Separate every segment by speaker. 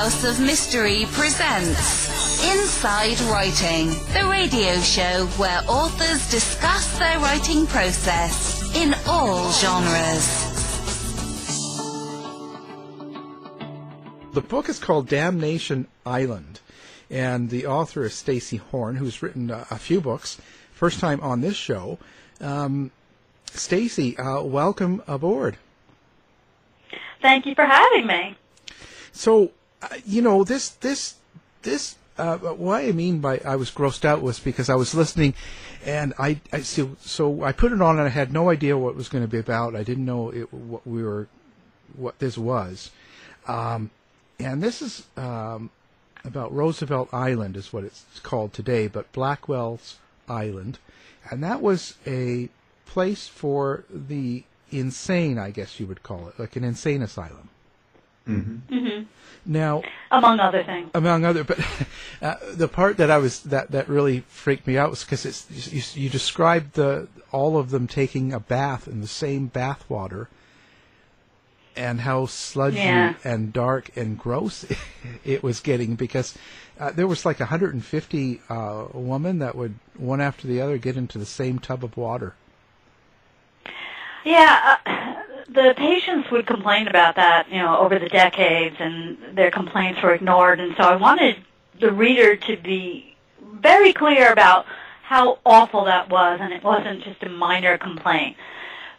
Speaker 1: House of Mystery presents Inside Writing, the radio show where authors discuss their writing process in all genres.
Speaker 2: The book is called Damnation Island, and the author is Stacy Horn, who's written uh, a few books. First time on this show. Um, Stacy, uh, welcome aboard.
Speaker 3: Thank you for having me.
Speaker 2: So, you know, this this this uh, what I mean by I was grossed out was because I was listening, and I, I so, so I put it on and I had no idea what it was going to be about. I didn't know it, what we were, what this was, um, and this is um, about Roosevelt Island is what it's called today, but Blackwell's Island, and that was a place for the insane, I guess you would call it, like an insane asylum.
Speaker 3: Mm-hmm. Mm-hmm.
Speaker 2: Now,
Speaker 3: among other things,
Speaker 2: among other, but uh, the part that I was that that really freaked me out was because it's you, you described the all of them taking a bath in the same bath water, and how sludgy
Speaker 3: Yeah.
Speaker 2: and dark and gross it was getting because uh, there was like 150 uh, women that would one after the other get into the same tub of water.
Speaker 3: yeah, uh, the patients would complain about that, you know, over the decades, and their complaints were ignored. And so I wanted the reader to be very clear about how awful that was, and it wasn't just a minor complaint.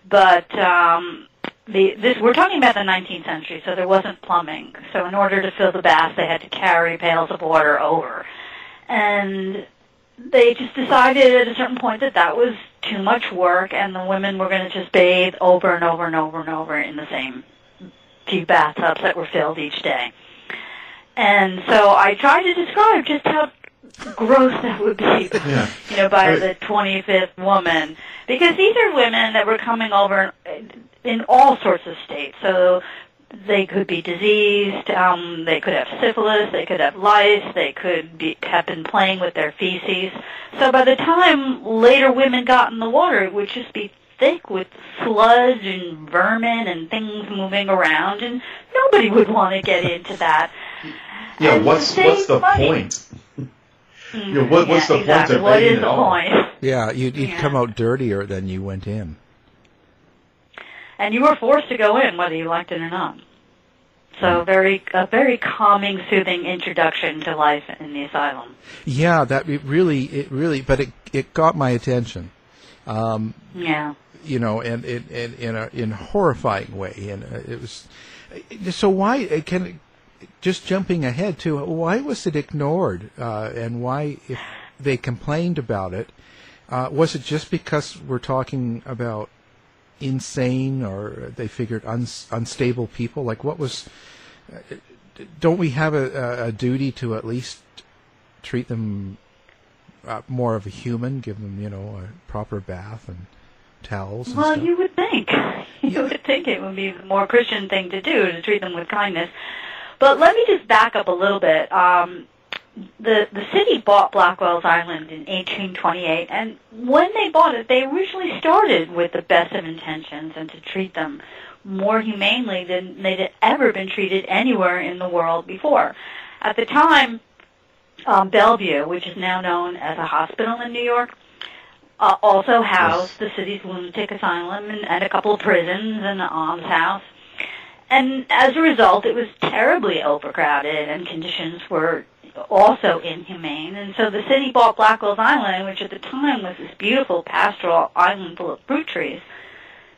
Speaker 3: But um, the this we're talking about the 19th century, so there wasn't plumbing. So in order to fill the bath, they had to carry pails of water over, and they just decided at a certain point that that was too much work, and the women were going to just bathe over and over and over and over in the same few bathtubs that were filled each day. And so I tried to describe just how gross that would be,
Speaker 4: Yeah.
Speaker 3: you know, by the 25th woman, because these are women that were coming over in all sorts of states. So they could be diseased, um, they could have syphilis, they could have lice, they could be, have been playing with their feces. So by the time later women got in the water, it would just be thick with sludge and vermin and things moving around, and nobody would want to get into that.
Speaker 4: Yeah,
Speaker 3: And
Speaker 4: what's
Speaker 3: save
Speaker 4: what's the
Speaker 3: money.
Speaker 4: point? You know, what, what's
Speaker 3: Yeah,
Speaker 4: the
Speaker 3: exactly.
Speaker 4: point of
Speaker 3: What
Speaker 4: bathing
Speaker 3: is
Speaker 4: at
Speaker 3: the
Speaker 4: all?
Speaker 3: point?
Speaker 2: Yeah, you'd, you'd
Speaker 3: Yeah.
Speaker 2: come out dirtier than you went in.
Speaker 3: And you were forced to go in whether you liked it or not. So very a very calming, soothing introduction to life in the asylum.
Speaker 2: Yeah, that it really, it really, but it it got my attention. Um,
Speaker 3: Yeah.
Speaker 2: you know, and in in in a in a horrifying way, and uh, it was. So why uh, can just jumping ahead to why was it ignored, uh, and why if they complained about it, uh, was it just because we're talking about insane or they figured uns- unstable people? Like what was? Don't we have a, a, duty to at least treat them uh, more of a human, give them you know a proper bath and towels? And
Speaker 3: Well,
Speaker 2: stuff?
Speaker 3: you would think. You would think it would be the more Christian thing to do to treat them with kindness. But let me just back up a little bit. Um, the the city bought Blackwell's Island in 1828, and when they bought it, they originally started with the best of intentions and to treat them more humanely than they'd ever been treated anywhere in the world before. At the time, um, Bellevue, which is now known as a hospital in New York, uh, also housed the city's lunatic asylum and, and a couple of prisons and an almshouse. And as a result, it was terribly overcrowded and conditions were also inhumane. And so the city bought Blackwell's Island, which at the time was this beautiful pastoral island full of fruit trees,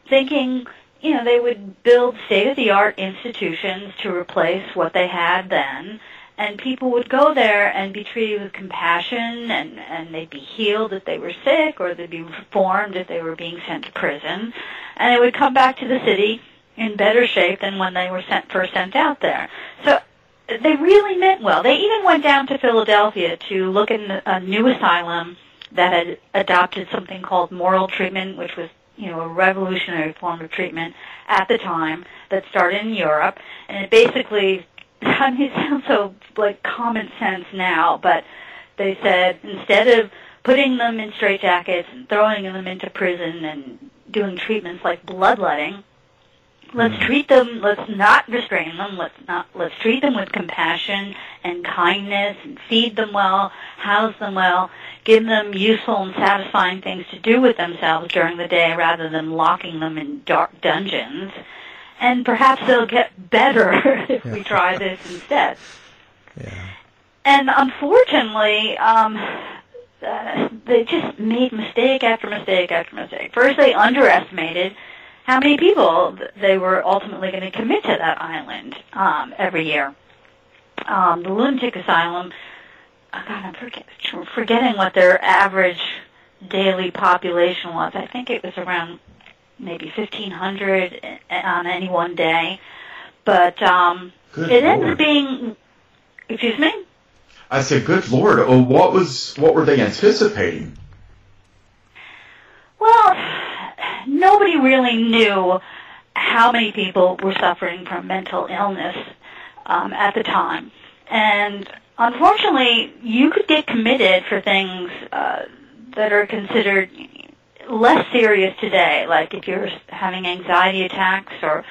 Speaker 3: thinking, you know, they would build state-of-the-art institutions to replace what they had then. And people would go there and be treated with compassion and and they'd be healed if they were sick or they'd be reformed if they were being sent to prison. And they would come back to the city in better shape than when they were sent first sent out there. So they really meant well. They even went down to Philadelphia to look in a new asylum that had adopted something called moral treatment which was you know a revolutionary form of treatment at the time that started in Europe. And it basically I mean, it sounds so like common sense now, but they said instead of putting them in straitjackets and throwing them into prison and doing treatments like bloodletting, Let's treat them. Let's not restrain them. Let's not. Let's treat them with compassion and kindness, and feed them well, house them well, give them useful and satisfying things to do with themselves during the day, rather than locking them in dark dungeons. And perhaps they'll get better if we try this instead.
Speaker 2: Yeah.
Speaker 3: And unfortunately, um, uh, they just made mistake after mistake after mistake. First, they underestimated how many people they were ultimately going to commit to that island um, every year. Um, the lunatic asylum, oh God, I'm forget, forgetting what their average daily population was. I think it was around maybe 1,500 on any one day. But um,
Speaker 4: Good
Speaker 3: it ended up being, excuse me?
Speaker 4: I said, "Good Lord! Oh, what was what were they anticipating?"
Speaker 3: Well, nobody really knew how many people were suffering from mental illness um, at the time. And unfortunately, you could get committed for things uh, that are considered less serious today, like if you're having anxiety attacks or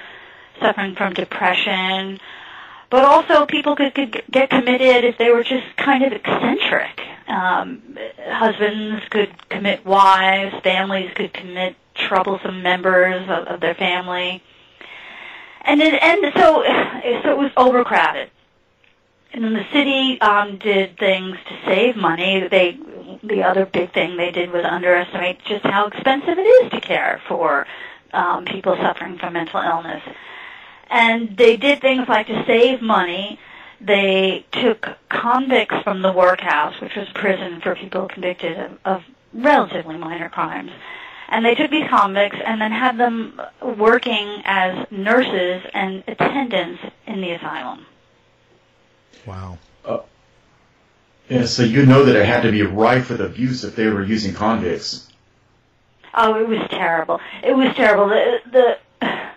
Speaker 3: suffering from depression. But also, people could, could get committed if they were just kind of eccentric. Um, husbands could commit wives, families could commit troublesome members of, of their family, and it ended. So, so it was overcrowded. And then the city um, did things to save money. They, the other big thing they did was underestimate just how expensive it is to care for um, people suffering from mental illness. And they did things like to save money. They took convicts from the workhouse, which was prison for people convicted of, of relatively minor crimes. And they took these convicts and then had them working as nurses and attendants in the asylum.
Speaker 2: Wow.
Speaker 4: Uh, yeah, so you know that it had to be rife with abuse if they were using convicts.
Speaker 3: Oh, it was terrible. It was terrible. The, the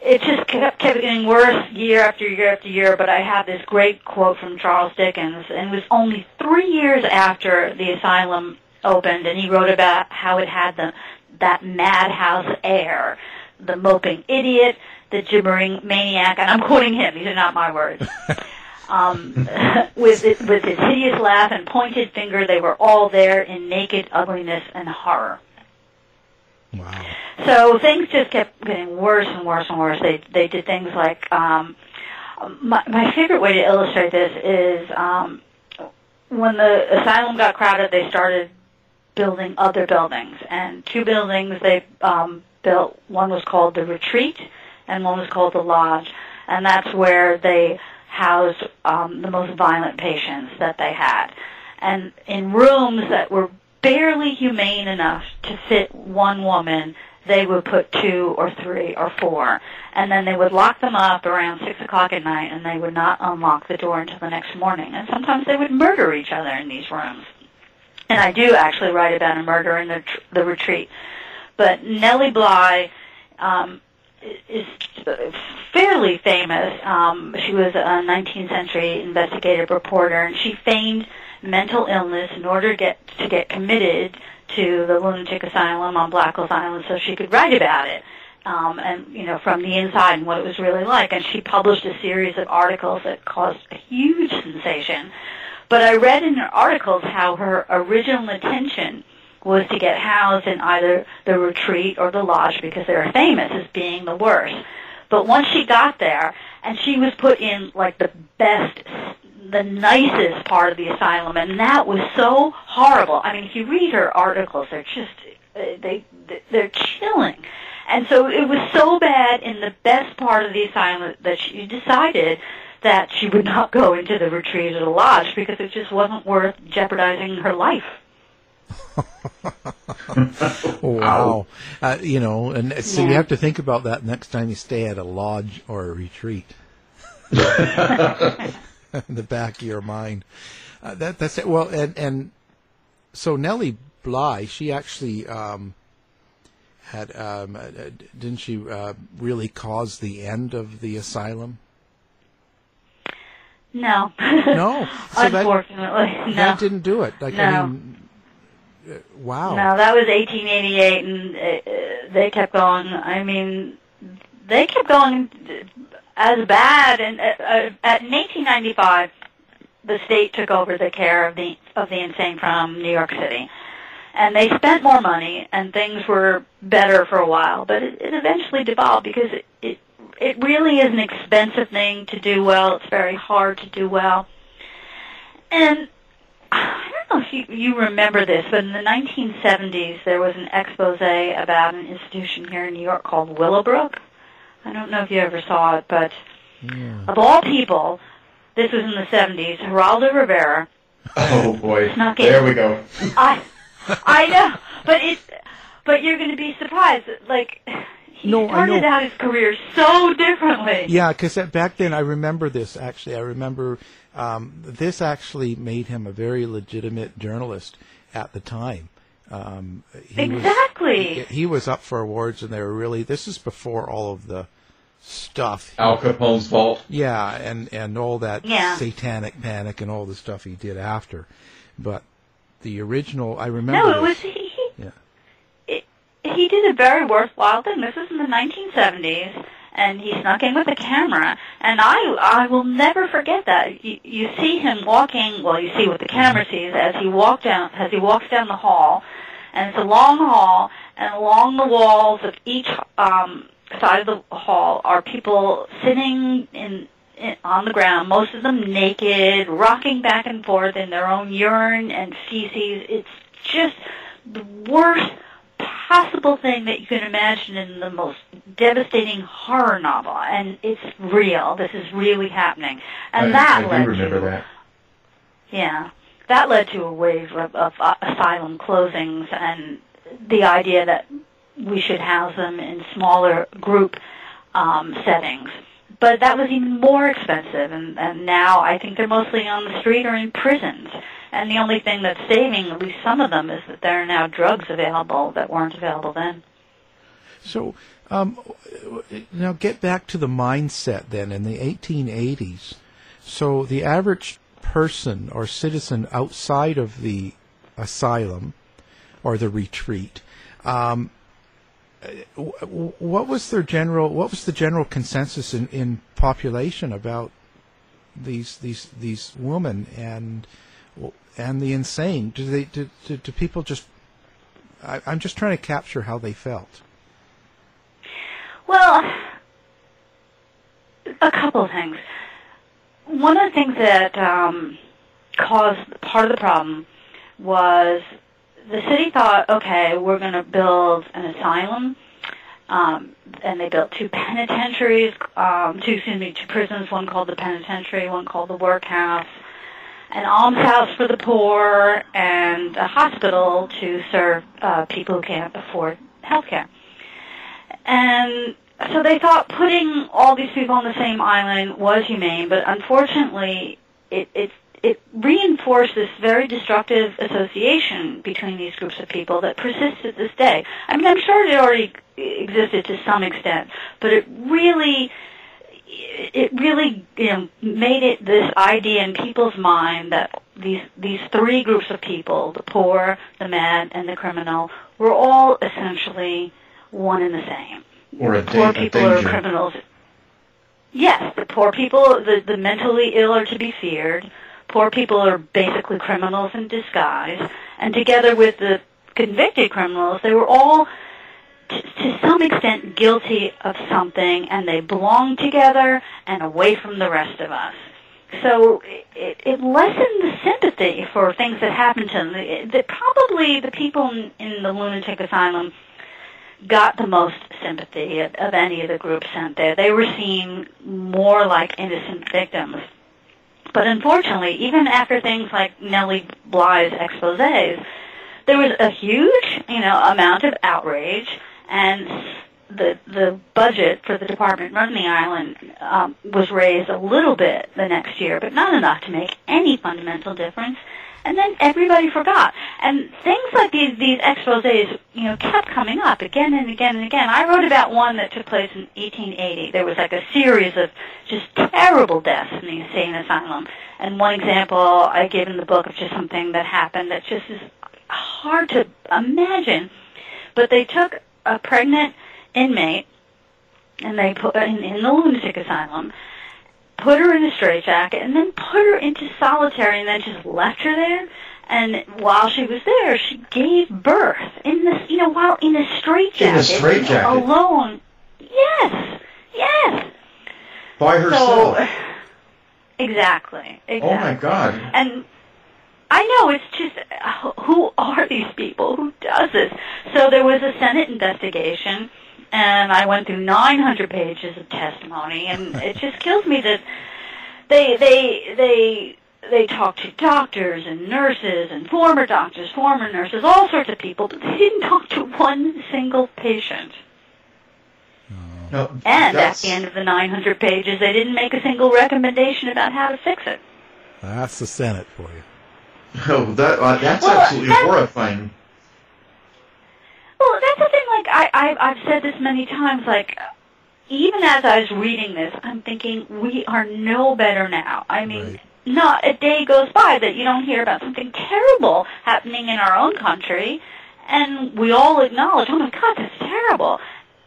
Speaker 3: it just kept, kept getting worse year after year after year. But I have this great quote from Charles Dickens, and it was only three years after the asylum opened, and he wrote about how it had the that madhouse air, the moping idiot, the gibbering maniac, and I'm quoting him. These are not my words. um, with it, with his hideous laugh and pointed finger, they were all there in naked ugliness and horror.
Speaker 2: Wow.
Speaker 3: So things just kept getting worse and worse and worse. They they did things like um, my my favorite way to illustrate this is um, when the asylum got crowded, they started building other buildings, and two buildings they um, built. One was called the Retreat, and one was called the Lodge, and that's where they housed um, the most violent patients that they had, and in rooms that were barely humane enough to fit one woman, they would put two or three or four. And then they would lock them up around six o'clock at night and they would not unlock the door until the next morning. And sometimes they would murder each other in these rooms. And I do actually write about a murder in the, the retreat. But Nellie Bly um, is fairly famous. Um, she was a 19th century investigative reporter, and she feigned mental illness in order to get to get committed to the lunatic asylum on Blackwell's Island, so she could write about it. Um, and you know from the inside and what it was really like, and she published a series of articles that caused a huge sensation. But I read in her articles how her original intention was to get housed in either the retreat or the lodge because they were famous as being the worst. But once she got there, and she was put in like the best, the nicest part of the asylum, and that was so horrible. I mean, if you read her articles, they're just they they're chilling. And so it was so bad in the best part of the asylum that she decided that she would not go into the retreat or the lodge because it just wasn't worth jeopardizing her life.
Speaker 2: Wow. Uh, you know, and so you have to think about that next time you stay at a lodge or a retreat. In the back of your mind. Uh, that that's it. Well, and and so Nellie Bly, she actually um, had um, uh, didn't she uh, really cause the end of the asylum?
Speaker 3: No.
Speaker 2: No. So that
Speaker 3: Unfortunately, no.
Speaker 2: that didn't do it. Like I mean, uh, wow.
Speaker 3: No, that was 1888, and uh, they kept going. I mean, they kept going as bad. And uh, uh, at, in 1895, the state took over the care of the of the insane from New York City, and they spent more money, and things were better for a while. But it, it eventually devolved because it, it it really is an expensive thing to do well. It's very hard to do well, and I don't know if you, you remember this, but in the 1970s there was an expose about an institution here in New York called Willowbrook. I don't know if you ever saw it, but yeah. of all people, this was in the 70s, Geraldo Rivera.
Speaker 4: Oh boy! Snuck in. There we go.
Speaker 3: I, I know, but it, but you're going to be surprised. Like he no, started out his career so differently.
Speaker 2: Yeah, because back then I remember this. Actually, I remember um, this actually made him a very legitimate journalist at the time. Um,
Speaker 3: he exactly.
Speaker 2: Was, he, he, was up for awards, and they were really. This is before all of the stuff.
Speaker 4: Al Capone's vault.
Speaker 2: Yeah, and and all that
Speaker 3: yeah.
Speaker 2: satanic panic and all the stuff he did after. But the original, I remember.
Speaker 3: No,
Speaker 2: it
Speaker 3: was he. He did a very worthwhile thing. This was in the 1970s and he snuck in with a camera. And I I will never forget that. You, you see him walking. Well, you see what the camera sees as he walk down as he walks down the hall, and it's a long hall, and along the walls of each um, side of the hall are people sitting in, in on the ground, most of them naked, rocking back and forth in their own urine and feces. It's just the worst possible thing that you can imagine in the most devastating horror novel, and it's real. This is really happening, and
Speaker 4: I,
Speaker 3: that
Speaker 4: I
Speaker 3: led to
Speaker 4: that.
Speaker 3: yeah, that led to a wave of, of uh, asylum closings and the idea that we should house them in smaller group um, settings. But that was even more expensive, and, and now I think they're mostly on the street or in prisons. And the only thing that's saving at least some of them is that there are now drugs available that weren't available then.
Speaker 2: So, um, now get back to the mindset then in the 1880s. So the average person or citizen outside of the asylum or the retreat, um, what was their general? What was the general consensus in, in population about these these these women and and the insane? Do they do, do, do people just? I, I'm just trying to capture how they felt.
Speaker 3: Well, a couple of things. One of the things that um, caused part of the problem was the city thought, okay, we're going to build an asylum, um, and they built two penitentiaries, um, two excuse me, two prisons, one called the penitentiary, one called the workhouse, an almshouse for the poor, and a hospital to serve uh, people who can't afford health care. And so they thought putting all these people on the same island was humane, but unfortunately, it, it, it reinforced this very destructive association between these groups of people that persists to this day. I mean, I'm sure it already existed to some extent, but it really it really you know made it this idea in people's mind that these these three groups of people the poor the mad and the criminal were all essentially one and the same.
Speaker 4: Or a
Speaker 3: poor people
Speaker 4: are
Speaker 3: criminals. Yes the poor people the the mentally ill are to be feared. Poor people are basically criminals in disguise. And together with the convicted criminals they were all to some extent guilty of something and they belong together and away from the rest of us. So it, it lessened the sympathy for things that happened to them. That probably the people in, in the lunatic asylum got the most sympathy of, of any of the groups sent there. They were seen more like innocent victims. But unfortunately, even after things like Nellie Bly's exposés, there was a huge, you know, amount of outrage and the the budget for the department running the island um, was raised a little bit the next year, but not enough to make any fundamental difference. And then everybody forgot, and things like these these exposés, you know, kept coming up again and again and again. I wrote about one that took place in 1880. There was like a series of just terrible deaths in the insane asylum, and one example I give in the book of just something that happened that just is hard to imagine. But they took a pregnant inmate and they put in, in the lunatic asylum, put her in a straitjacket, and then put her into solitary, and then just left her there. And while she was there, she gave birth in this, you know, while in a straitjacket,
Speaker 4: In a straitjacket?
Speaker 3: alone. Yes, yes.
Speaker 4: By herself.
Speaker 3: So, exactly, exactly.
Speaker 4: oh my God.
Speaker 3: And I know it's just uh, who are these people? Who does this? So there was a Senate investigation, and I went through 900 pages of testimony, and it just kills me that they they they they talked to doctors and nurses and former doctors, former nurses, all sorts of people, but they didn't talk to one single patient.
Speaker 4: No,
Speaker 3: And at the end of the 900 pages, they didn't make a single recommendation about how to fix it.
Speaker 2: That's the Senate for you.
Speaker 4: Oh, that, uh, that's
Speaker 3: Well,
Speaker 4: absolutely
Speaker 3: that's-
Speaker 4: horrifying.
Speaker 3: Well, that's the thing. Like I, I, I've said this many times. Like even as I was reading this, I'm thinking we are no better now. I mean,
Speaker 2: Right.
Speaker 3: not a day goes by that you don't hear about something terrible happening in our own country, and we all acknowledge, oh my God, that's terrible.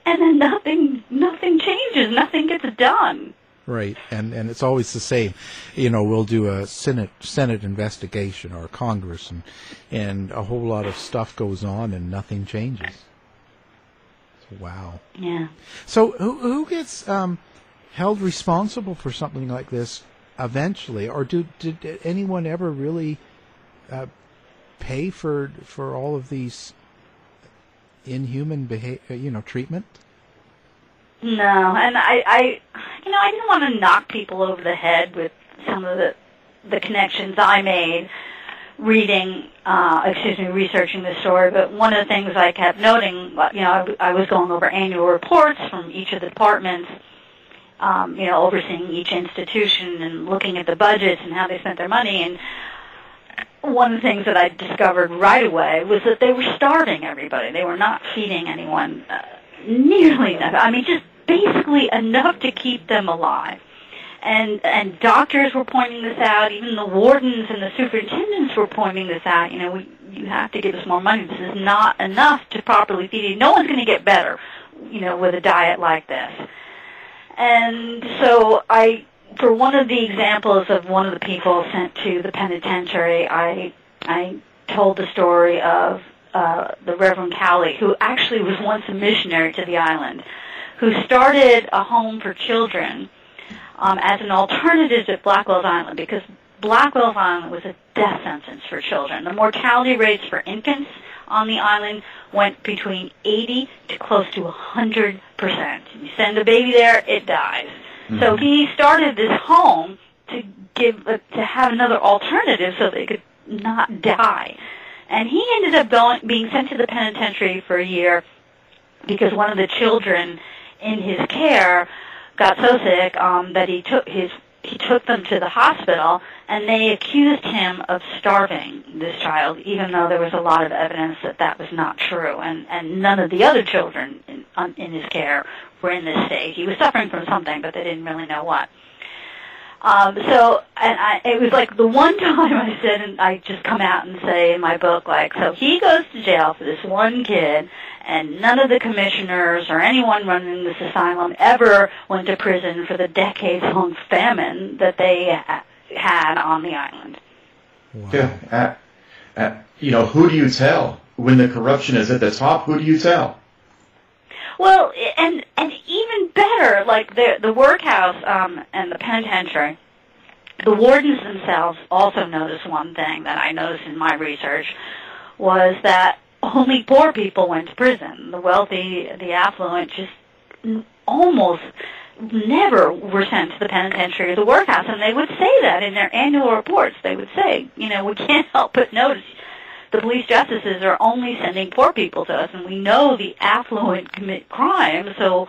Speaker 3: And then nothing, nothing changes. Nothing gets done.
Speaker 2: Right, and and it's always the same. You know, we'll do a Senate Senate investigation or Congress, and and a whole lot of stuff goes on, and nothing changes. Wow.
Speaker 3: Yeah.
Speaker 2: So who who gets um, held responsible for something like this eventually, or do did anyone ever really uh, pay for for all of these inhuman behavior, you know, treatment?
Speaker 3: No, and I, I, you know, I didn't want to knock people over the head with some of the the connections I made reading, uh, excuse me, researching the story. But one of the things I kept noting, you know, I, I was going over annual reports from each of the departments, um, you know, overseeing each institution and looking at the budgets and how they spent their money. And one of the things that I discovered right away was that they were starving everybody. They were not feeding anyone uh, nearly enough. I mean, just basically enough to keep them alive. And and doctors were pointing this out. Even the wardens and the superintendents were pointing this out. You know, we you have to give us more money. This is not enough to properly feed you. No one's going to get better, you know, with a diet like this. And so I, for one of the examples of one of the people sent to the penitentiary, I I told the story of uh, the Reverend Cowley, who actually was once a missionary to the island, who started a home for children um, as an alternative to Blackwell's Island because Blackwell's Island was a death sentence for children. The mortality rates for infants on the island went between 80 to close to 100 percent. You send a baby there, it dies. So he started this home to give uh, to have another alternative so they could not die. And he ended up going being sent to the penitentiary for a year because one of the children in his care got so sick um, that he took his he took them to the hospital and they accused him of starving this child, even though there was a lot of evidence that that was not true, and and none of the other children in, in his care were in this state. He was suffering from something, but they didn't really know what. Um, so, and I, it was like the one time I said, and I just come out and say in my book, like, so he goes to jail for this one kid, and none of the commissioners or anyone running this asylum ever went to prison for the decades-long famine that they ha- had on the island.
Speaker 2: Wow.
Speaker 4: Yeah. At, at, you know, who do you tell? When the corruption is at the top, who do you tell?
Speaker 3: Well, and and even better, like the the workhouse um, and the penitentiary, the wardens themselves also noticed one thing that I noticed in my research was that only poor people went to prison. The wealthy, the affluent, just almost never were sent to the penitentiary or the workhouse, and they would say that in their annual reports. They would say, you know, we can't help but notice the police justices are only sending poor people to us, and we know the affluent commit crime, so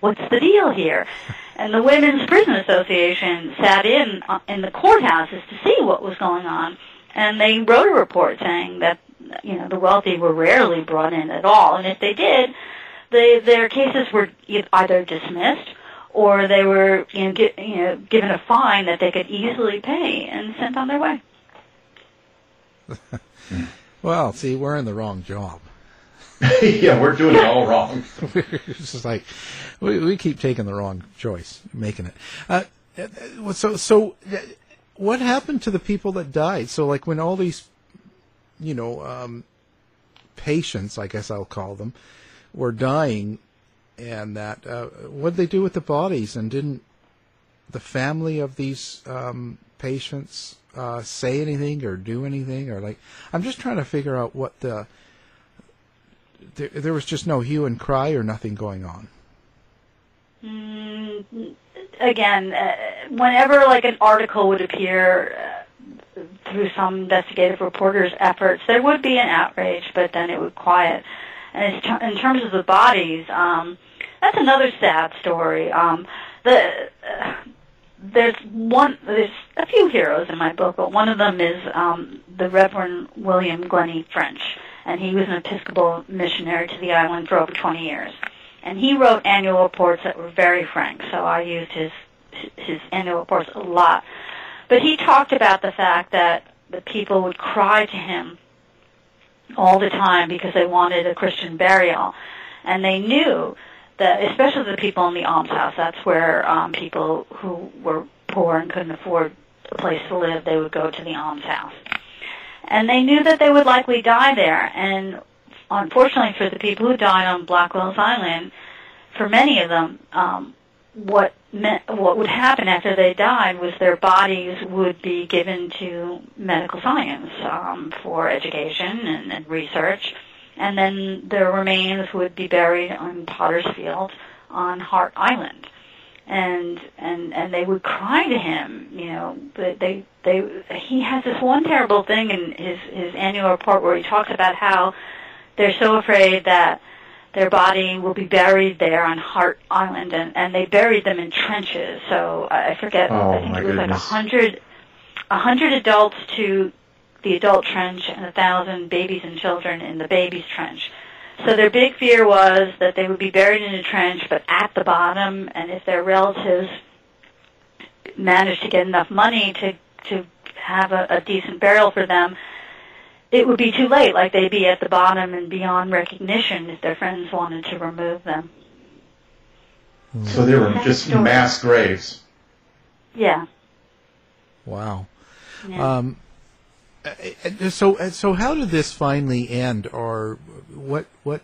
Speaker 3: what's the deal here? And the Women's Prison Association sat in uh, in the courthouses to see what was going on, and they wrote a report saying that you know the wealthy were rarely brought in at all, and if they did, they, their cases were either dismissed or they were you know, get, you know given a fine that they could easily pay and sent on their way.
Speaker 2: Well, see, we're in the wrong job.
Speaker 4: yeah, we're doing it all wrong.
Speaker 2: it's just like we, we keep taking the wrong choice, making it. Uh, uh, so so, uh, what happened to the people that died? So like when all these, you know, um, patients, I guess I'll call them, were dying, and that uh, what did they do with the bodies? And didn't the family of these um, patients uh, say anything or do anything or like? I'm just trying to figure out what the there, there was just no hue and cry or nothing going on.
Speaker 3: Mm, again, uh, whenever like an article would appear uh, through some investigative reporter's efforts, there would be an outrage, but then it would quiet. And in terms of the bodies, um, that's another sad story. Um, the uh, there's one there's a few heroes in my book, but one of them is um, the Reverend William Glenney French and he was an Episcopal missionary to the island for over 20 years. And he wrote annual reports that were very frank, so I used his his annual reports a lot. But he talked about the fact that the people would cry to him all the time because they wanted a Christian burial, and they knew that, especially the people in the almshouse, that's where um, people who were poor and couldn't afford a place to live, they would go to the almshouse and they knew that they would likely die there. And unfortunately for the people who died on Blackwell's Island, for many of them, um, what what would happen after they died was their bodies would be given to medical science um, for education and, and research, and then their remains would be buried on Potter's Field on Hart Island. And and and they would cry to him you know they they, they he has this one terrible thing in his his annual report where he talks about how they're so afraid that their body will be buried there on Hart Island, and, and they buried them in trenches. So I forget.
Speaker 4: Oh,
Speaker 3: I think it was
Speaker 4: goodness.
Speaker 3: like a hundred, a hundred adults to the adult trench, and a thousand babies and children in the babies trench. So their big fear was that they would be buried in a trench, but at the bottom, and if their relatives managed to get enough money to to have a, a decent burial for them, it would be too late. Like they'd be at the bottom and beyond recognition if their friends wanted to remove them.
Speaker 4: So they were just mass graves.
Speaker 3: Yeah.
Speaker 2: Wow.
Speaker 3: yeah.
Speaker 2: Um, uh, so uh, so how did this finally end, or what what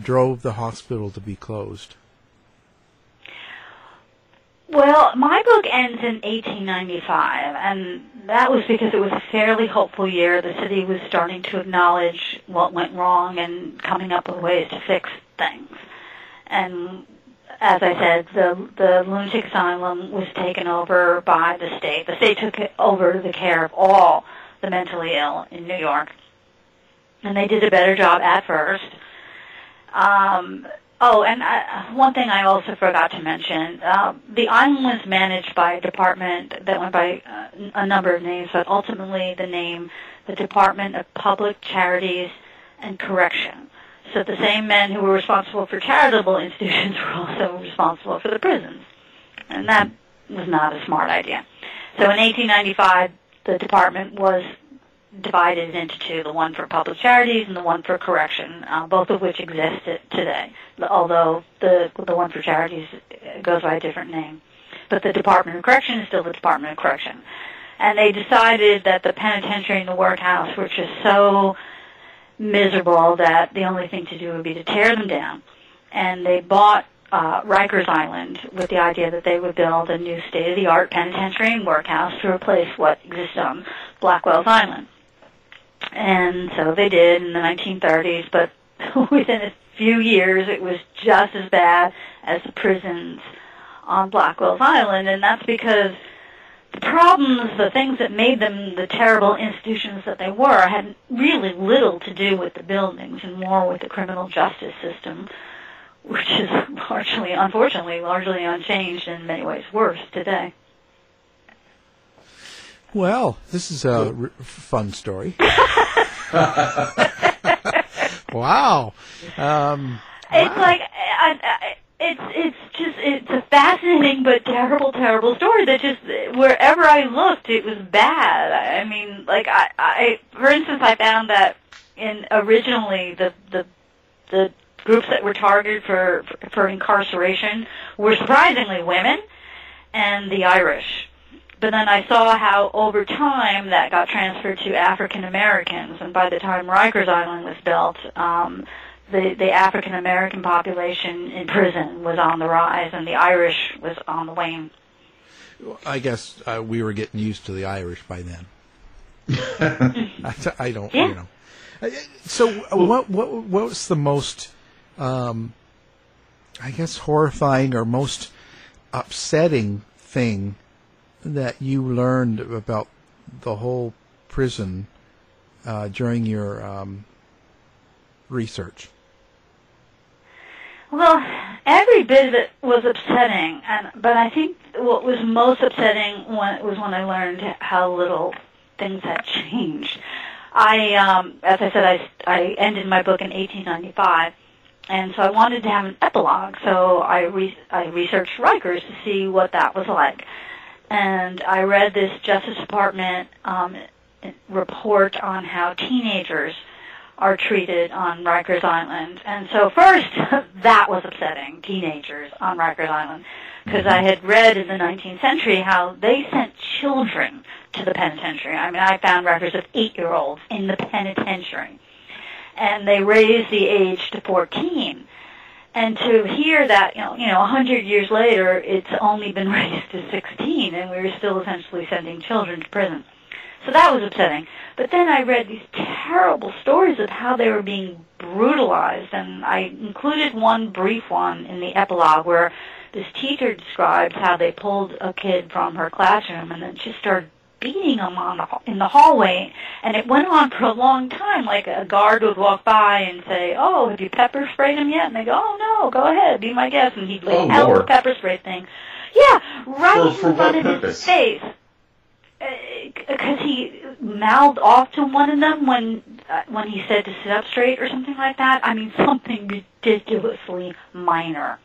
Speaker 2: drove the hospital to be closed?
Speaker 3: Well, my book ends in 1895, and that was because it was a fairly hopeful year. The city was starting to acknowledge what went wrong and coming up with ways to fix things. And as I said, the the lunatic asylum was taken over by the state. The state took over the care of all the mentally ill in New York, and they did a better job at first. Um, Oh, and I, one thing I also forgot to mention: uh, the island was managed by a department that went by uh, a number of names, but ultimately the name, the Department of Public Charities and Correction. So the same men who were responsible for charitable institutions were also responsible for the prisons, and that was not a smart idea. So in 1895, the department was divided into two, the one for public charities and the one for correction, uh, both of which exist today, although the, the one for charities goes by a different name. But the Department of Correction is still the Department of Correction. And they decided that the penitentiary and the workhouse were just so miserable that the only thing to do would be to tear them down. And they bought uh, Rikers Island with the idea that they would build a new state-of-the-art penitentiary and workhouse to replace what exists on Blackwell's Island. And so they did in the 1930s, but within a few years it was just as bad as the prisons on Blackwell's Island, and that's because the problems, the things that made them the terrible institutions that they were, had really little to do with the buildings and more with the criminal justice system, which is largely, unfortunately, largely unchanged and in many ways worse today.
Speaker 2: Well, this is a r- fun story. wow. Um,
Speaker 3: It's like I, I, it's it's just it's a fascinating but terrible terrible story that just wherever I looked it was bad. I mean, like I, I for instance, I found that in originally the the the groups that were targeted for for incarceration were surprisingly women and the Irish. But then I saw how over time that got transferred to African Americans, and by the time Rikers Island was built, um, the the African American population in prison was on the rise, and the Irish was on the wane.
Speaker 2: I guess uh, we were getting used to the Irish by then. I, I, don't,
Speaker 3: yeah.
Speaker 2: you know. Uh, so, what what what was the most, um, I guess, horrifying or most upsetting thing that you learned about the whole prison uh, during your um, research?
Speaker 3: Well, every bit of it was upsetting, and but I think what was most upsetting when, was when I learned how little things had changed. I, um, as I said, I, I ended my book in 1895, and so I wanted to have an epilogue. So I re- I researched Rikers to see what that was like, and I read this Justice Department um, report on how teenagers are treated on Rikers Island. And so first, that was upsetting, teenagers on Rikers Island, because I had read in the 19th century how they sent children to the penitentiary. I mean, I found records of eight-year-olds in the penitentiary. And they raised the age to 14. And to hear that, you know, you know, 100 years later, it's only been raised to 16, and we're still essentially sending children to prison. So that was upsetting. But then I read these terrible stories of how they were being brutalized, and I included one brief one in the epilogue where this teacher describes how they pulled a kid from her classroom and then she started beating him on the in the hallway, and it went on for a long time. Like a guard would walk by and say, "Oh, have you pepper sprayed him yet?" And they go, "Oh no, go ahead, be my guest." And he'd lay
Speaker 4: Oh,
Speaker 3: out the pepper spray thing. Yeah, right
Speaker 4: For-
Speaker 3: in front of his face because he mouthed off to one of them when uh, when he said to sit up straight or something like that. I mean, something ridiculously minor.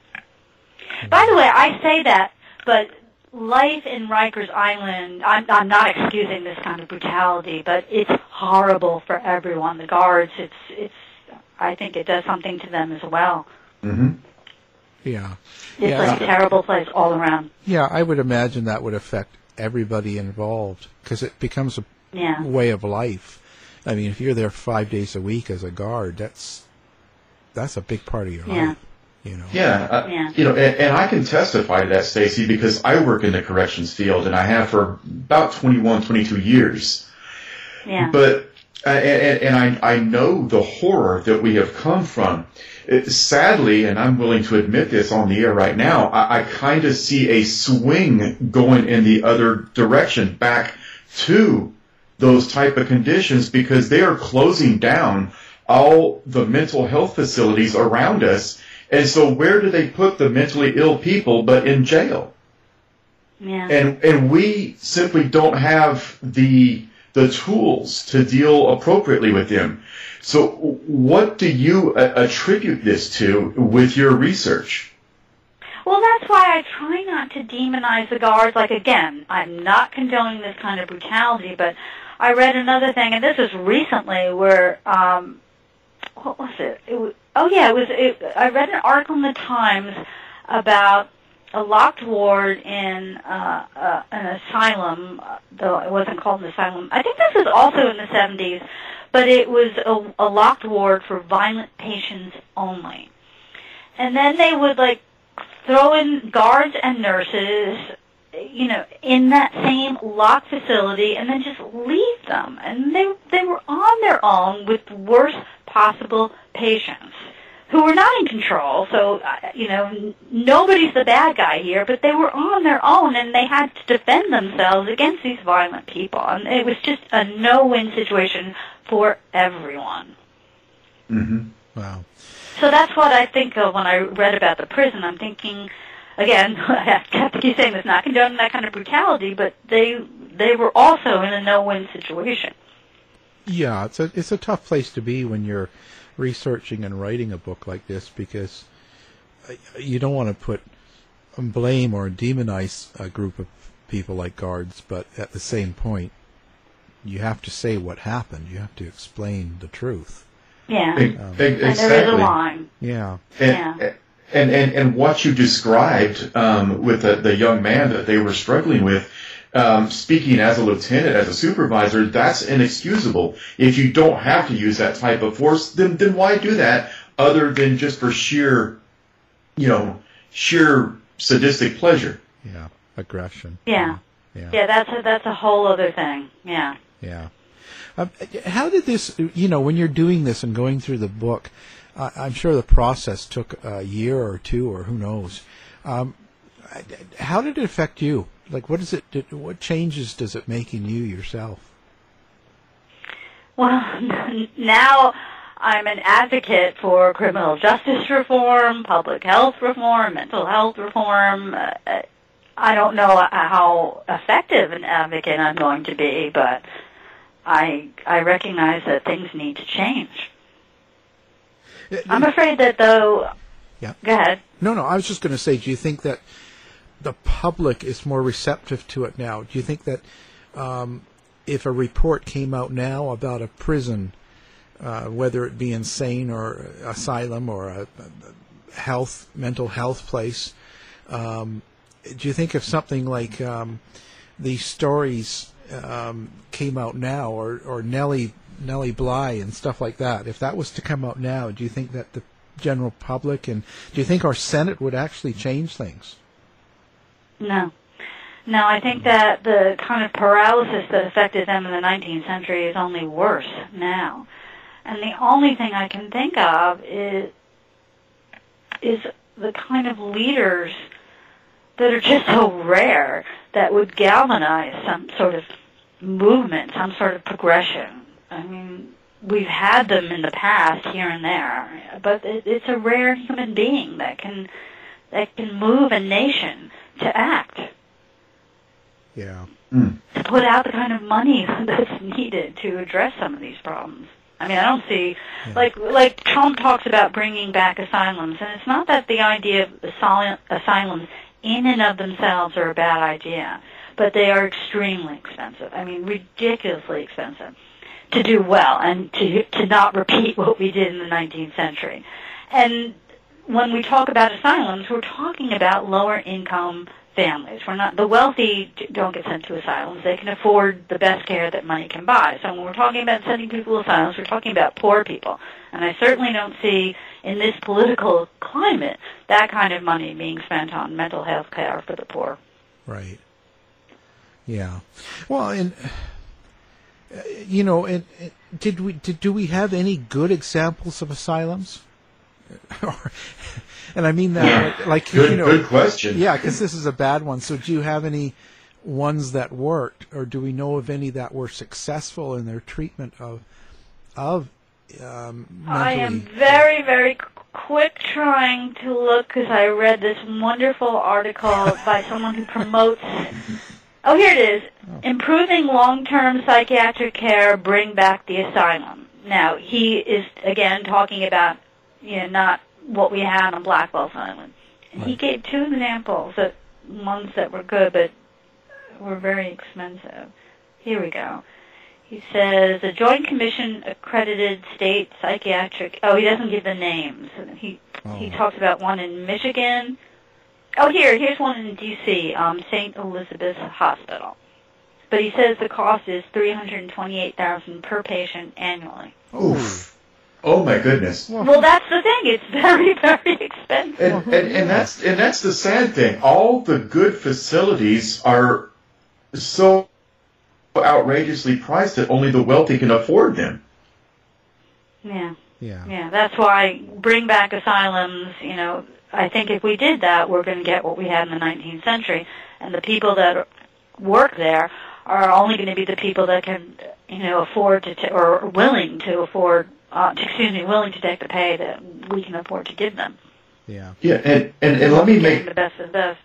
Speaker 3: By the way, I say that, but life in Rikers Island, I'm, I'm not excusing this kind of brutality, but it's horrible for everyone. The guards, it's it's. I think it does something to them as well.
Speaker 4: Mm-hmm.
Speaker 2: Yeah.
Speaker 3: It's
Speaker 2: Yeah.
Speaker 3: like a terrible place all around.
Speaker 2: Yeah, I would imagine that would affect everybody involved because it becomes a
Speaker 3: Yeah.
Speaker 2: way of life. I mean, if you're there five days a week as a guard, that's that's a big part of your
Speaker 3: Yeah.
Speaker 2: life. You know.
Speaker 4: Yeah, uh,
Speaker 3: Yeah.
Speaker 4: you know, and, and I can testify to that, Stacy, because I work in the corrections field and I have for about 21, 22 years.
Speaker 3: Yeah.
Speaker 4: But uh, and, and I, I know the horror that we have come from. It, sadly, and I'm willing to admit this on the air right now, I, I kind of see a swing going in the other direction back to those type of conditions because they are closing down all the mental health facilities around us. And so where do they put the mentally ill people but in jail?
Speaker 3: yeah.
Speaker 4: and and we simply don't have the the tools to deal appropriately with them. So, what do you uh, attribute this to with your research?
Speaker 3: Well, that's why I try not to demonize the guards. Like again, I'm not condoning this kind of brutality, but I read another thing, and this was recently where um, what was it? it was, oh yeah, it was. It, I read an article in the Times about a locked ward in uh, uh, an asylum, though it wasn't called an asylum. I think this was also in the 70s, but it was a, a locked ward for violent patients only. And then they would like throw in guards and nurses, you know, in that same locked facility, and then just leave them. And they they were on their own with the worst possible patients who were not in control. So uh, you know, nobody's the bad guy here, but they were on their own, and they had to defend themselves against these violent people, and it was just a no-win situation for everyone.
Speaker 4: Mm-hmm.
Speaker 2: Wow.
Speaker 3: So that's what I think of when I read about the prison. I'm thinking, again, I have to keep saying this, not condoning that kind of brutality, but they they were also in a no-win situation.
Speaker 2: Yeah, it's a it's a tough place to be when you're researching and writing a book like this because you don't want to put blame or demonize a group of people like guards, but at the same point, you have to say what happened. You have to explain the truth.
Speaker 3: Yeah.
Speaker 4: Um, exactly.
Speaker 3: And there is a line.
Speaker 2: Yeah.
Speaker 4: And,
Speaker 3: Yeah.
Speaker 4: and, and, and what you described um, with the, the young man that they were struggling with, um, speaking as a lieutenant, as a supervisor, that's inexcusable. If you don't have to use that type of force, then, then why do that other than just for sheer, you know, sheer sadistic pleasure?
Speaker 2: Yeah. Aggression.
Speaker 3: Yeah.
Speaker 2: Yeah.
Speaker 3: Yeah, that's a, that's a whole other thing. Yeah.
Speaker 2: Yeah. Um, how did this, you know, when you're doing this and going through the book, uh, I'm sure the process took a year or two or who knows. Um, how did it affect you? Like, what is it, did, what changes does it make in you yourself?
Speaker 3: Well, now I'm an advocate for criminal justice reform, public health reform, mental health reform. Uh, I don't know how effective an advocate I'm going to be, but I I recognize that things need to change. I'm afraid that though.
Speaker 2: Yeah.
Speaker 3: Go ahead.
Speaker 2: No, no. I was just going to say, do you think that the public is more receptive to it now? Do you think that um, if a report came out now about a prison, uh, whether it be insane or asylum or a, a health mental health place, um, do you think if something like um, these stories um, came out now, or or Nellie Nellie Bly and stuff like that, if that was to come out now, do you think that the general public and do you think our Senate would actually change things?
Speaker 3: No. No, I think that the kind of paralysis that affected them in the 19th century is only worse now. And the only thing I can think of is is the kind of leaders that are just so rare that would galvanize some sort of movement, some sort of progression. I mean, we've had them in the past here and there, but it, it's a rare human being that can that can move a nation to act,
Speaker 2: Yeah. Hmm.
Speaker 3: to put out the kind of money that's needed to address some of these problems. I mean, I don't see like like Trump talks about bringing back asylums, and it's not that the idea of asylum, asylums in and of themselves are a bad idea, but they are extremely expensive. I mean, ridiculously expensive to do well and to to not repeat what we did in the 19th century. And when we talk about asylums, we're talking about lower income families. We're not the wealthy don't get sent to asylums. They can afford the best care that money can buy. So when we're talking about sending people to asylums, we're talking about poor people. And I certainly don't see in this political climate that kind of money being spent on mental health care for the poor.
Speaker 2: Right. Yeah. Well, and uh, you know, and, and did we did do we have any good examples of asylums? and I mean that like
Speaker 4: Good,
Speaker 2: you know,
Speaker 4: good question.
Speaker 2: yeah, because this is a bad one. So, do you have any ones that worked, or do we know of any that were successful in their treatment of of um, mentally?
Speaker 3: I am very, very quick trying to look because I read this wonderful article by someone who promotes. Oh, here it is. Improving long-term psychiatric care, bring back the asylum. Now, he is again talking about, you know, not what we had on Blackwell's Island. And He gave two examples that ones that were good, but were very expensive. Here we go. He says the Joint Commission accredited state psychiatric. Oh, he doesn't give the names. He he
Speaker 2: Oh.
Speaker 3: talks about one in Michigan. Oh, here here's one in D.C. Um, St. Elizabeth's Hospital. But he says the cost is three hundred and twenty-eight thousand per patient annually.
Speaker 4: Oof. Oh my goodness.
Speaker 3: Well, that's the thing. It's very, very expensive.
Speaker 4: And, and and that's and that's the sad thing. All the good facilities are so outrageously priced that only the wealthy can afford them.
Speaker 3: Yeah.
Speaker 2: yeah.
Speaker 3: Yeah, that's why bring back asylums, you know, I think if we did that, we're going to get what we had in the 19th century. And the people that work there are only going to be the people that can, you know, afford to, ta- or willing to afford, uh, excuse me, willing to take the pay that we can afford to give them.
Speaker 2: Yeah.
Speaker 4: Yeah, and, and, and let me make
Speaker 3: the best of the best.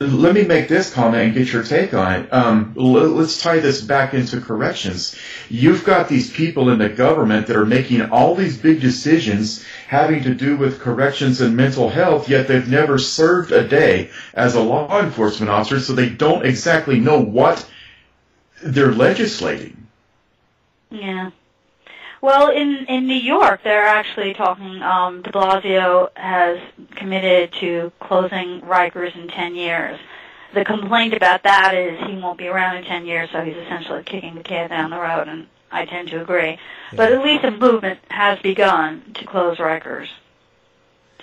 Speaker 4: let me make this comment and get your take on it. Um, l- let's tie this back into corrections. You've got these people in the government that are making all these big decisions, having to do with corrections and mental health, yet they've never served a day as a law enforcement officer, so they don't exactly know what they're legislating.
Speaker 3: Yeah. Well, in in New York, they're actually talking. Um, De Blasio has committed to closing Rikers in ten years. The complaint about that is he won't be around in ten years, so he's essentially kicking the can down the road, and I tend to agree. Yeah. But at least a movement has begun to close Rikers,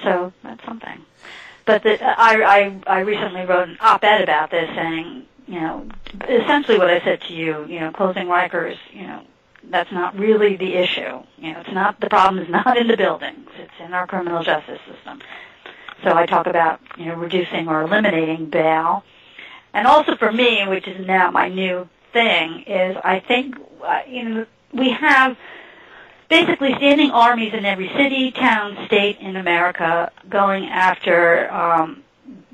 Speaker 3: so that's something. But the, I, I I recently wrote an op-ed about this, saying you know essentially what I said to you, you know, closing Rikers, you know that's not really the issue. You know, it's not the problem is not in the buildings; it's in our criminal justice system. So I talk about you know reducing or eliminating bail, and also for me, which is now my new thing, is I think uh, you know we have basically standing armies in every city, town, state in America going after um,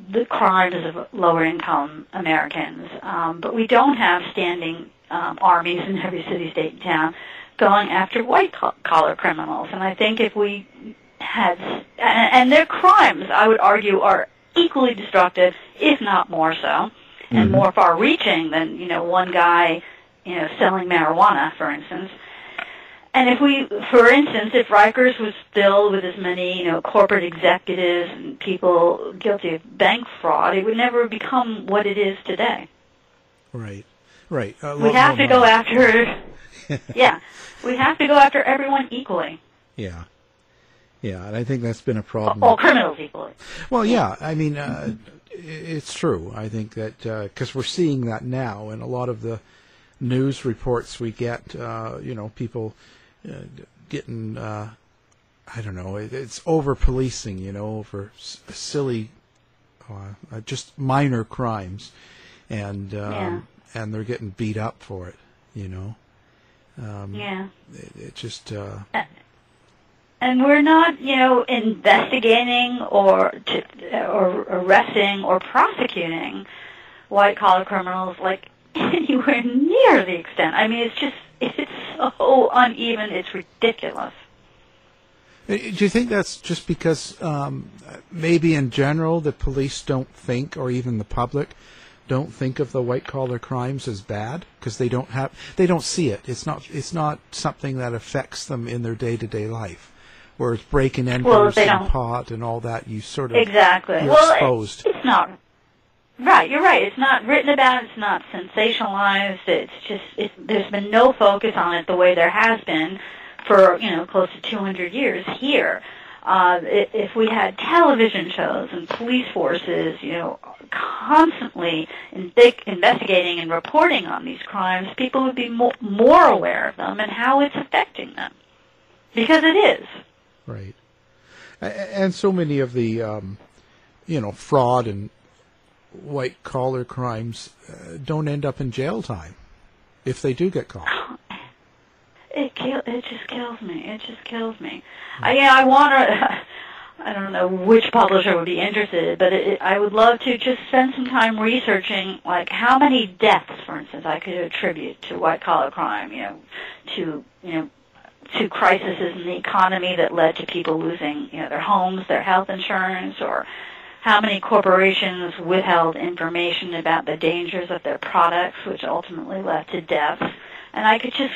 Speaker 3: the crimes of lower income Americans, um, but we don't have standing um, armies in every city, state, and town going after white collar criminals. And I think if we had, and, and their crimes, I would argue, are equally destructive, if not more so, mm-hmm. and more far reaching than, you know, one guy, you know, selling marijuana, for instance. And if we, for instance, if Rikers was filled with as many, you know, corporate executives and people guilty of bank fraud, it would never become what it is today.
Speaker 2: Right. Right.
Speaker 3: Uh, we have to go after. yeah, we have to go after everyone equally.
Speaker 2: Yeah. Yeah, and I think that's been a problem.
Speaker 3: All criminals equally.
Speaker 2: Well, yeah, I mean, uh, it's true. I think that because uh, we're seeing that now, and a lot of the news reports we get, uh, you know, people uh, getting, uh, I don't know, it's over policing, you know, over s- silly, uh, just minor crimes, and um, yeah and they're getting beat up for it. You know.
Speaker 3: Um, yeah.
Speaker 2: It, it just. Uh,
Speaker 3: and we're not, you know, investigating or to, or arresting or prosecuting white collar criminals like anywhere near the extent. I mean, it's just it's so uneven. It's ridiculous.
Speaker 2: Uh, do you think that's just because um, maybe in general the police don't think, or even the public don't think of the white collar crimes as bad because they don't have they don't see it. It's not it's not something that affects them in their day to day life. Whereas breaking enters well, and pot and all that, you sort of
Speaker 3: exactly
Speaker 2: you're
Speaker 3: well,
Speaker 2: exposed.
Speaker 3: It, it's not right. You're right. It's not written about. It's not sensationalized. It's just it's, there's been no focus on it the way there has been for you know close to 200 years here. Uh, if we had television shows and police forces, you know, constantly investigating and reporting on these crimes, people would be more, more aware of them and how it's affecting them. Because it is.
Speaker 2: Right. And so many of the, um, you know, fraud and white collar crimes uh, don't end up in jail time if they do get caught.
Speaker 3: It kill, it just kills me. It just kills me. Hmm. I, yeah, I want to. I don't know which publisher would be interested, but it, I would love to just spend some time researching, like how many deaths, for instance, I could attribute to white collar crime. You know, to you know, to crises in the economy that led to people losing, you know, their homes, their health insurance, or how many corporations withheld information about the dangers of their products, which ultimately led to deaths. And I could just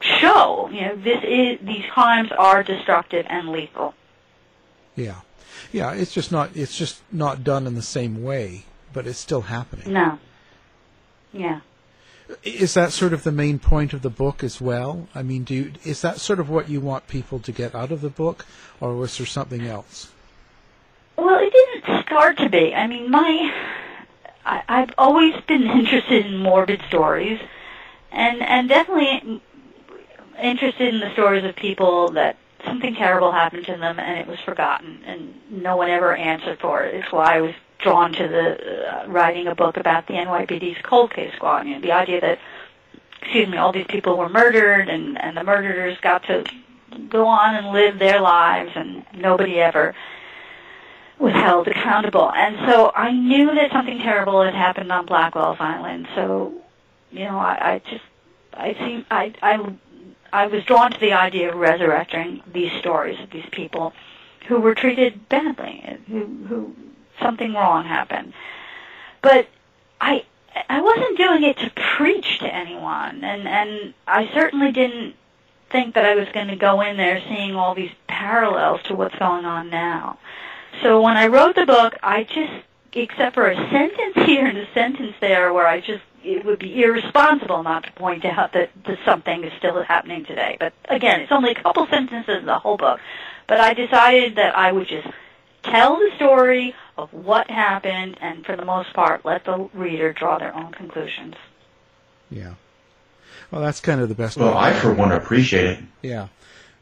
Speaker 3: show, you know, this is these crimes are destructive and lethal.
Speaker 2: Yeah, yeah. It's just not. It's just not done in the same way, but it's still happening.
Speaker 3: No. Yeah.
Speaker 2: Is that sort of the main point of the book as well? I mean, do you, is that sort of what you want people to get out of the book, or was there something else?
Speaker 3: Well, it didn't start to be. I mean, my I, I've always been interested in morbid stories, and and definitely interested in the stories of people that something terrible happened to them and it was forgotten and no one ever answered for it. It's why I was drawn to the uh, writing a book about the NYPD's cold case squad. You know, the idea that, excuse me, all these people were murdered and and the murderers got to go on and live their lives and nobody ever was held accountable. And so I knew that something terrible had happened on Blackwell's Island. So, you know, I, I just I seem I I I was drawn to the idea of resurrecting these stories of these people who were treated badly, who who something wrong happened. But I I wasn't doing it to preach to anyone, and and I certainly didn't think that I was going to go in there seeing all these parallels to what's going on now. So when I wrote the book, I just, except for a sentence here and a sentence there, where I just it would be irresponsible not to point out that, that something is still happening today. But again, it's only a couple sentences in the whole book. But I decided that I would just tell the story of what happened, and for the most part, let the reader draw their own conclusions.
Speaker 2: Yeah. Well, that's kind of the best.
Speaker 4: Well, I for one appreciate it.
Speaker 2: Yeah,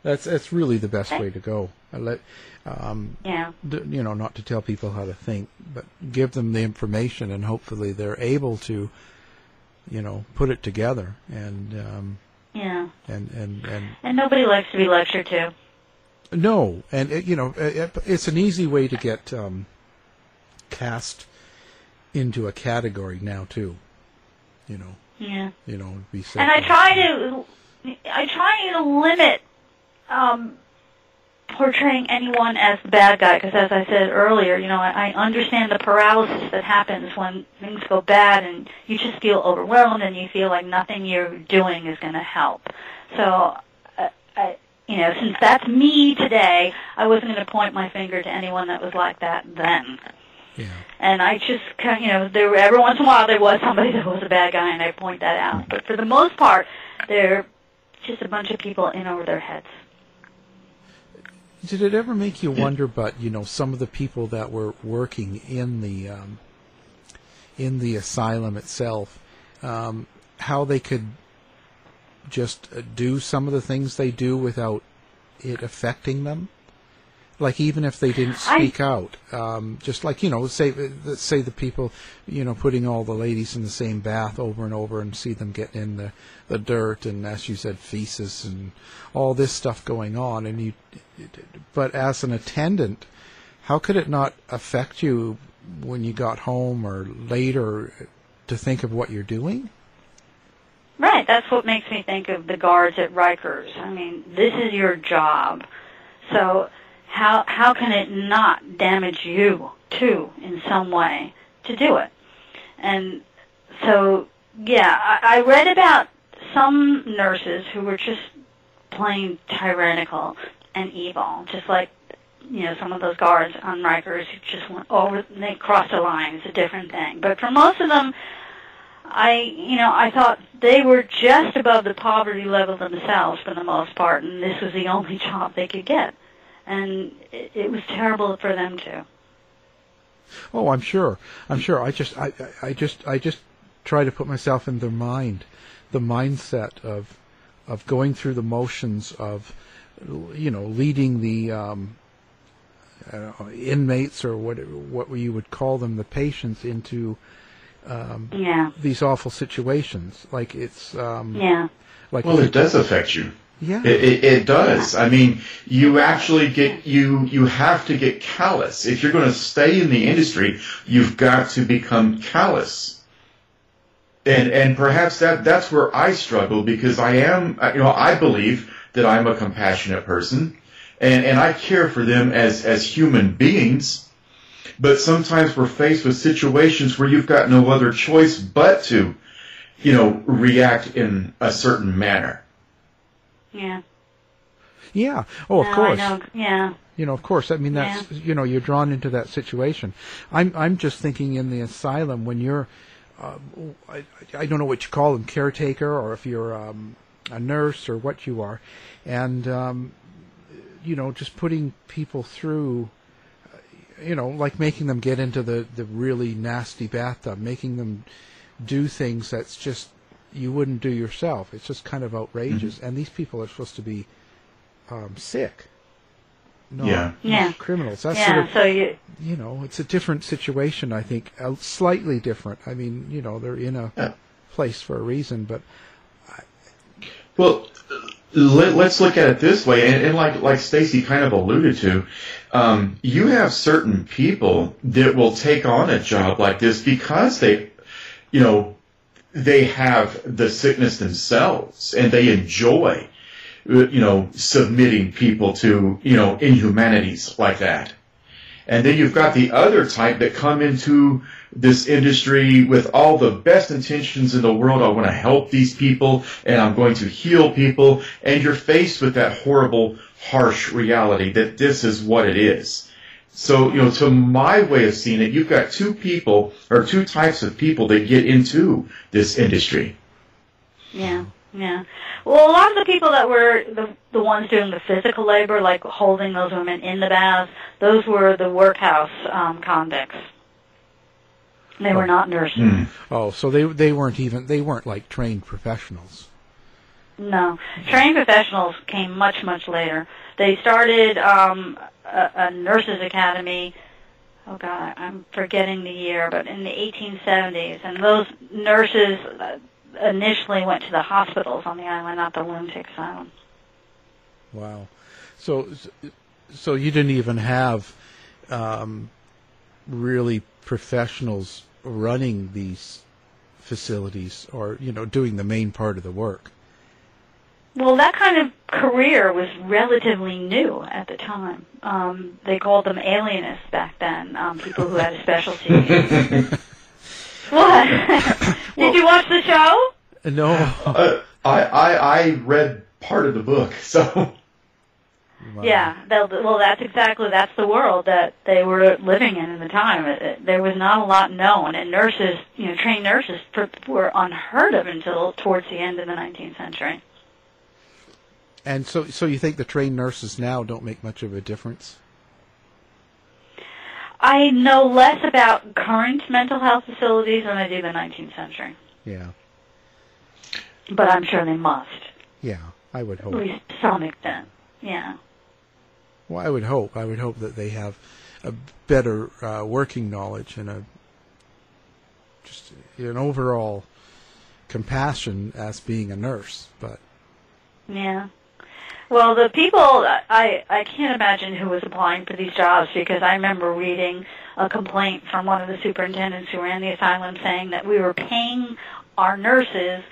Speaker 2: that's that's really the best way to go. I let, um,
Speaker 3: yeah.
Speaker 2: D- you know, not to tell people how to think, but give them the information, and hopefully they're able to, you know, put it together. And um,
Speaker 3: yeah.
Speaker 2: And and and.
Speaker 3: And nobody likes to be lectured to.
Speaker 2: No, and it, you know, it, it's an easy way to get um, cast into a category now too. You know.
Speaker 3: Yeah.
Speaker 2: You know, be safe.
Speaker 3: And I try to, I try to limit um, portraying anyone as the bad guy because, as I said earlier, you know, I, I understand the paralysis that happens when things go bad and you just feel overwhelmed and you feel like nothing you're doing is going to help. So, uh, I, you know, since that's me today, I wasn't going to point my finger to anyone that was like that then.
Speaker 2: Yeah.
Speaker 3: And I just kind of, you know, there every once in a while there was somebody that was a bad guy, and I point that out. But for the most part, they're just a bunch of people in over their heads.
Speaker 2: Did it ever make you wonder, but you know, some of the people that were working in the um, in the asylum itself, um, how they could just do some of the things they do without it affecting them? Like even if they didn't speak I, out, um, just like you know, say say the people, you know, putting all the ladies in the same bath over and over and see them getting in the the dirt and as you said, feces and all this stuff going on, and you, but as an attendant, how could it not affect you when you got home or later to think of what you're doing?
Speaker 3: Right, that's what makes me think of the guards at Rikers. I mean, this is your job, so how how can it not damage you too in some way to do it? And so yeah, I, I read about some nurses who were just plain tyrannical and evil, just like you know some of those guards on Rikers who just went over they crossed the line. It's a different thing, but for most of them. I, you know, I thought they were just above the poverty level themselves for the most part, and this was the only job they could get and it, it was terrible for them too.
Speaker 2: Oh, I'm sure. I'm sure. I just, I, I just, I just try to put myself in their mind, the mindset of, of going through the motions of, you know, leading the um, know, inmates or what what you would call them, the patients into um,
Speaker 3: yeah.
Speaker 2: these awful situations. Like it's um,
Speaker 3: yeah.
Speaker 2: Like
Speaker 4: well, it does affect you.
Speaker 2: Yeah,
Speaker 4: it, it, it, does. I mean, you actually get you you have to get callous if you're going to stay in the industry. You've got to become callous, and and perhaps that that's where I struggle because I am you know I believe that I'm a compassionate person, and and I care for them as as human beings, but sometimes we're faced with situations where you've got no other choice but to, you know, react in a certain manner
Speaker 3: yeah.
Speaker 2: Yeah. Oh, of
Speaker 3: no,
Speaker 2: course.
Speaker 3: I know. Yeah.
Speaker 2: You know, of course. I mean, that's yeah. you know, you're drawn into that situation. I'm I'm just thinking in the asylum when you're, uh, I I don't know what you call them, caretaker, or if you're um, a nurse or what you are, and um, you know, just putting people through. You know, like making them get into the, the really nasty bathtub, making them do things that's just you wouldn't do yourself. It's just kind of outrageous. Mm-hmm. And these people are supposed to be um, sick.
Speaker 4: No, yeah.
Speaker 3: yeah.
Speaker 2: criminals. That's
Speaker 3: yeah,
Speaker 2: sort of,
Speaker 3: so you,
Speaker 2: you know, it's a different situation. I think uh, slightly different. I mean, you know, they're in a yeah. place for a reason, but. I,
Speaker 4: well, let, us look at it this way, and, and like like Stacy kind of alluded to, um, you have certain people that will take on a job like this because they, you know, they have the sickness themselves and they enjoy you know, submitting people to, you know, inhumanities like that. And then you've got the other type that come into this industry with all the best intentions in the world. I want to help these people and I'm going to heal people. And you're faced with that horrible, harsh reality that this is what it is. So, you know, to my way of seeing it, you've got two people or two types of people that get into this industry.
Speaker 3: Yeah, yeah. Well, a lot of the people that were the the ones doing the physical labor, like holding those women in the baths, those were the workhouse um, convicts. They were not nurses.
Speaker 2: Mm. Oh, so they they weren't even they weren't like trained professionals.
Speaker 3: No, trained professionals came much much later. They started um, a, a nurses academy. Oh God, I'm forgetting the year, but in the 1870s, and those nurses uh, initially went to the hospitals on the island, not the lunatic asylum.
Speaker 2: Wow, so so you didn't even have um, really professionals running these facilities or you know doing the main part of the work
Speaker 3: well that kind of career was relatively new at the time um, they called them alienists back then um, people who had a specialty what did you watch the show
Speaker 2: no
Speaker 4: uh, I, I i read part of the book so
Speaker 3: Wow. Yeah, well, that's exactly that's the world that they were living in at the time. It, it, there was not a lot known, and nurses, you know, trained nurses were unheard of until towards the end of the 19th century.
Speaker 2: And so, so you think the trained nurses now don't make much of a difference?
Speaker 3: I know less about current mental health facilities than I do the 19th century.
Speaker 2: Yeah.
Speaker 3: But I'm sure they must.
Speaker 2: Yeah, I would hope.
Speaker 3: At least to some extent. Yeah.
Speaker 2: Well, I would hope. I would hope that they have a better uh, working knowledge and a just an overall compassion as being a nurse. But
Speaker 3: yeah. Well, the people I I can't imagine who was applying for these jobs because I remember reading a complaint from one of the superintendents who ran the asylum saying that we were paying our nurses.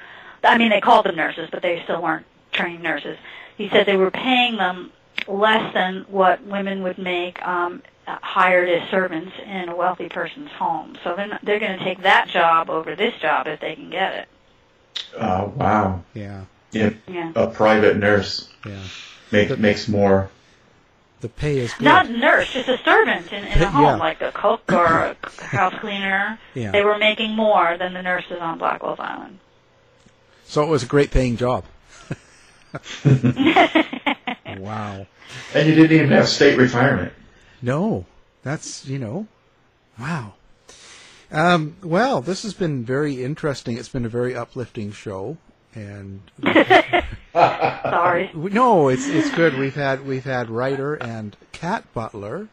Speaker 3: I mean, they called them nurses, but they still weren't trained nurses. He said they were paying them less than what women would make um, hired as servants in a wealthy person's home. So they're, not, they're going to take that job over this job if they can get it.
Speaker 4: Oh, wow.
Speaker 2: Yeah.
Speaker 4: Yeah. yeah. A private nurse.
Speaker 2: Yeah.
Speaker 4: Make, the, makes more.
Speaker 2: The pay is good.
Speaker 3: Not nurse, just a servant in, in a home, yeah. like a cook or a house cleaner.
Speaker 2: Yeah.
Speaker 3: They were making more than the nurses on Blackwell's Island.
Speaker 2: So it was a great paying job. wow.
Speaker 4: And you didn't even have state retirement.
Speaker 2: No, that's you know, wow. Um, well, this has been very interesting. It's been a very uplifting show, and
Speaker 3: sorry.
Speaker 2: No, it's it's good. We've had we've had writer and cat butler,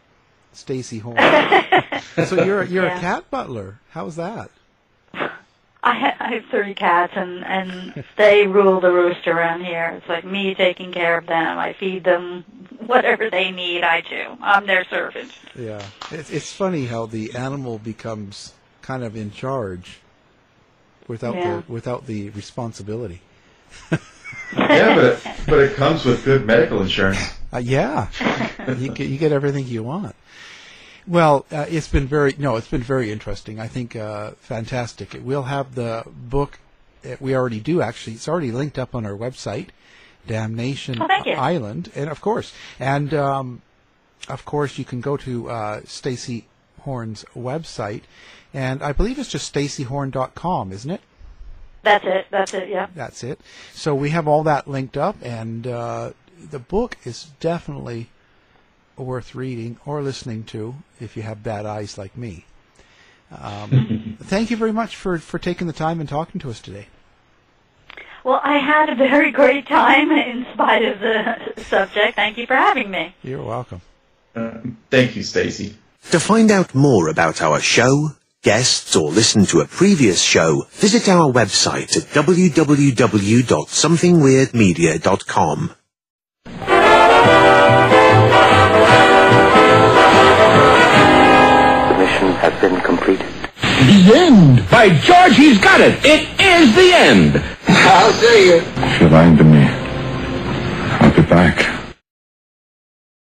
Speaker 2: Stacy Horn. so you're you're yeah. a cat butler. How's that?
Speaker 3: I, ha- I have three cats, and and they rule the roost around here. It's like me taking care of them. I feed them whatever they need. I do. I'm their servant.
Speaker 2: Yeah, it's it's funny how the animal becomes kind of in charge without yeah. the without the responsibility.
Speaker 4: yeah, but it, but it comes with good medical insurance.
Speaker 2: Uh, yeah, you get you get everything you want. Well, uh, it's been very no, it's been very interesting. I think uh, fantastic. We'll have the book. Uh, we already do actually. It's already linked up on our website, Damnation
Speaker 3: oh,
Speaker 2: Island, and of course, and um, of course, you can go to uh, Stacy Horn's website, and I believe it's just stacyhorn.com, isn't it?
Speaker 3: That's it. That's it. Yeah.
Speaker 2: That's it. So we have all that linked up, and uh, the book is definitely worth reading or listening to if you have bad eyes like me. Um, thank you very much for, for taking the time and talking to us today.
Speaker 3: Well, I had a very great time in spite of the subject. Thank you for having me.
Speaker 2: You're welcome.
Speaker 4: Uh, thank you, Stacy.
Speaker 5: To find out more about our show, guests, or listen to a previous show, visit our website at www.somethingweirdmedia.com.
Speaker 6: The mission has been completed.
Speaker 7: The end! By George, he's got it! It is the end!
Speaker 8: How dare you?
Speaker 9: Should I demand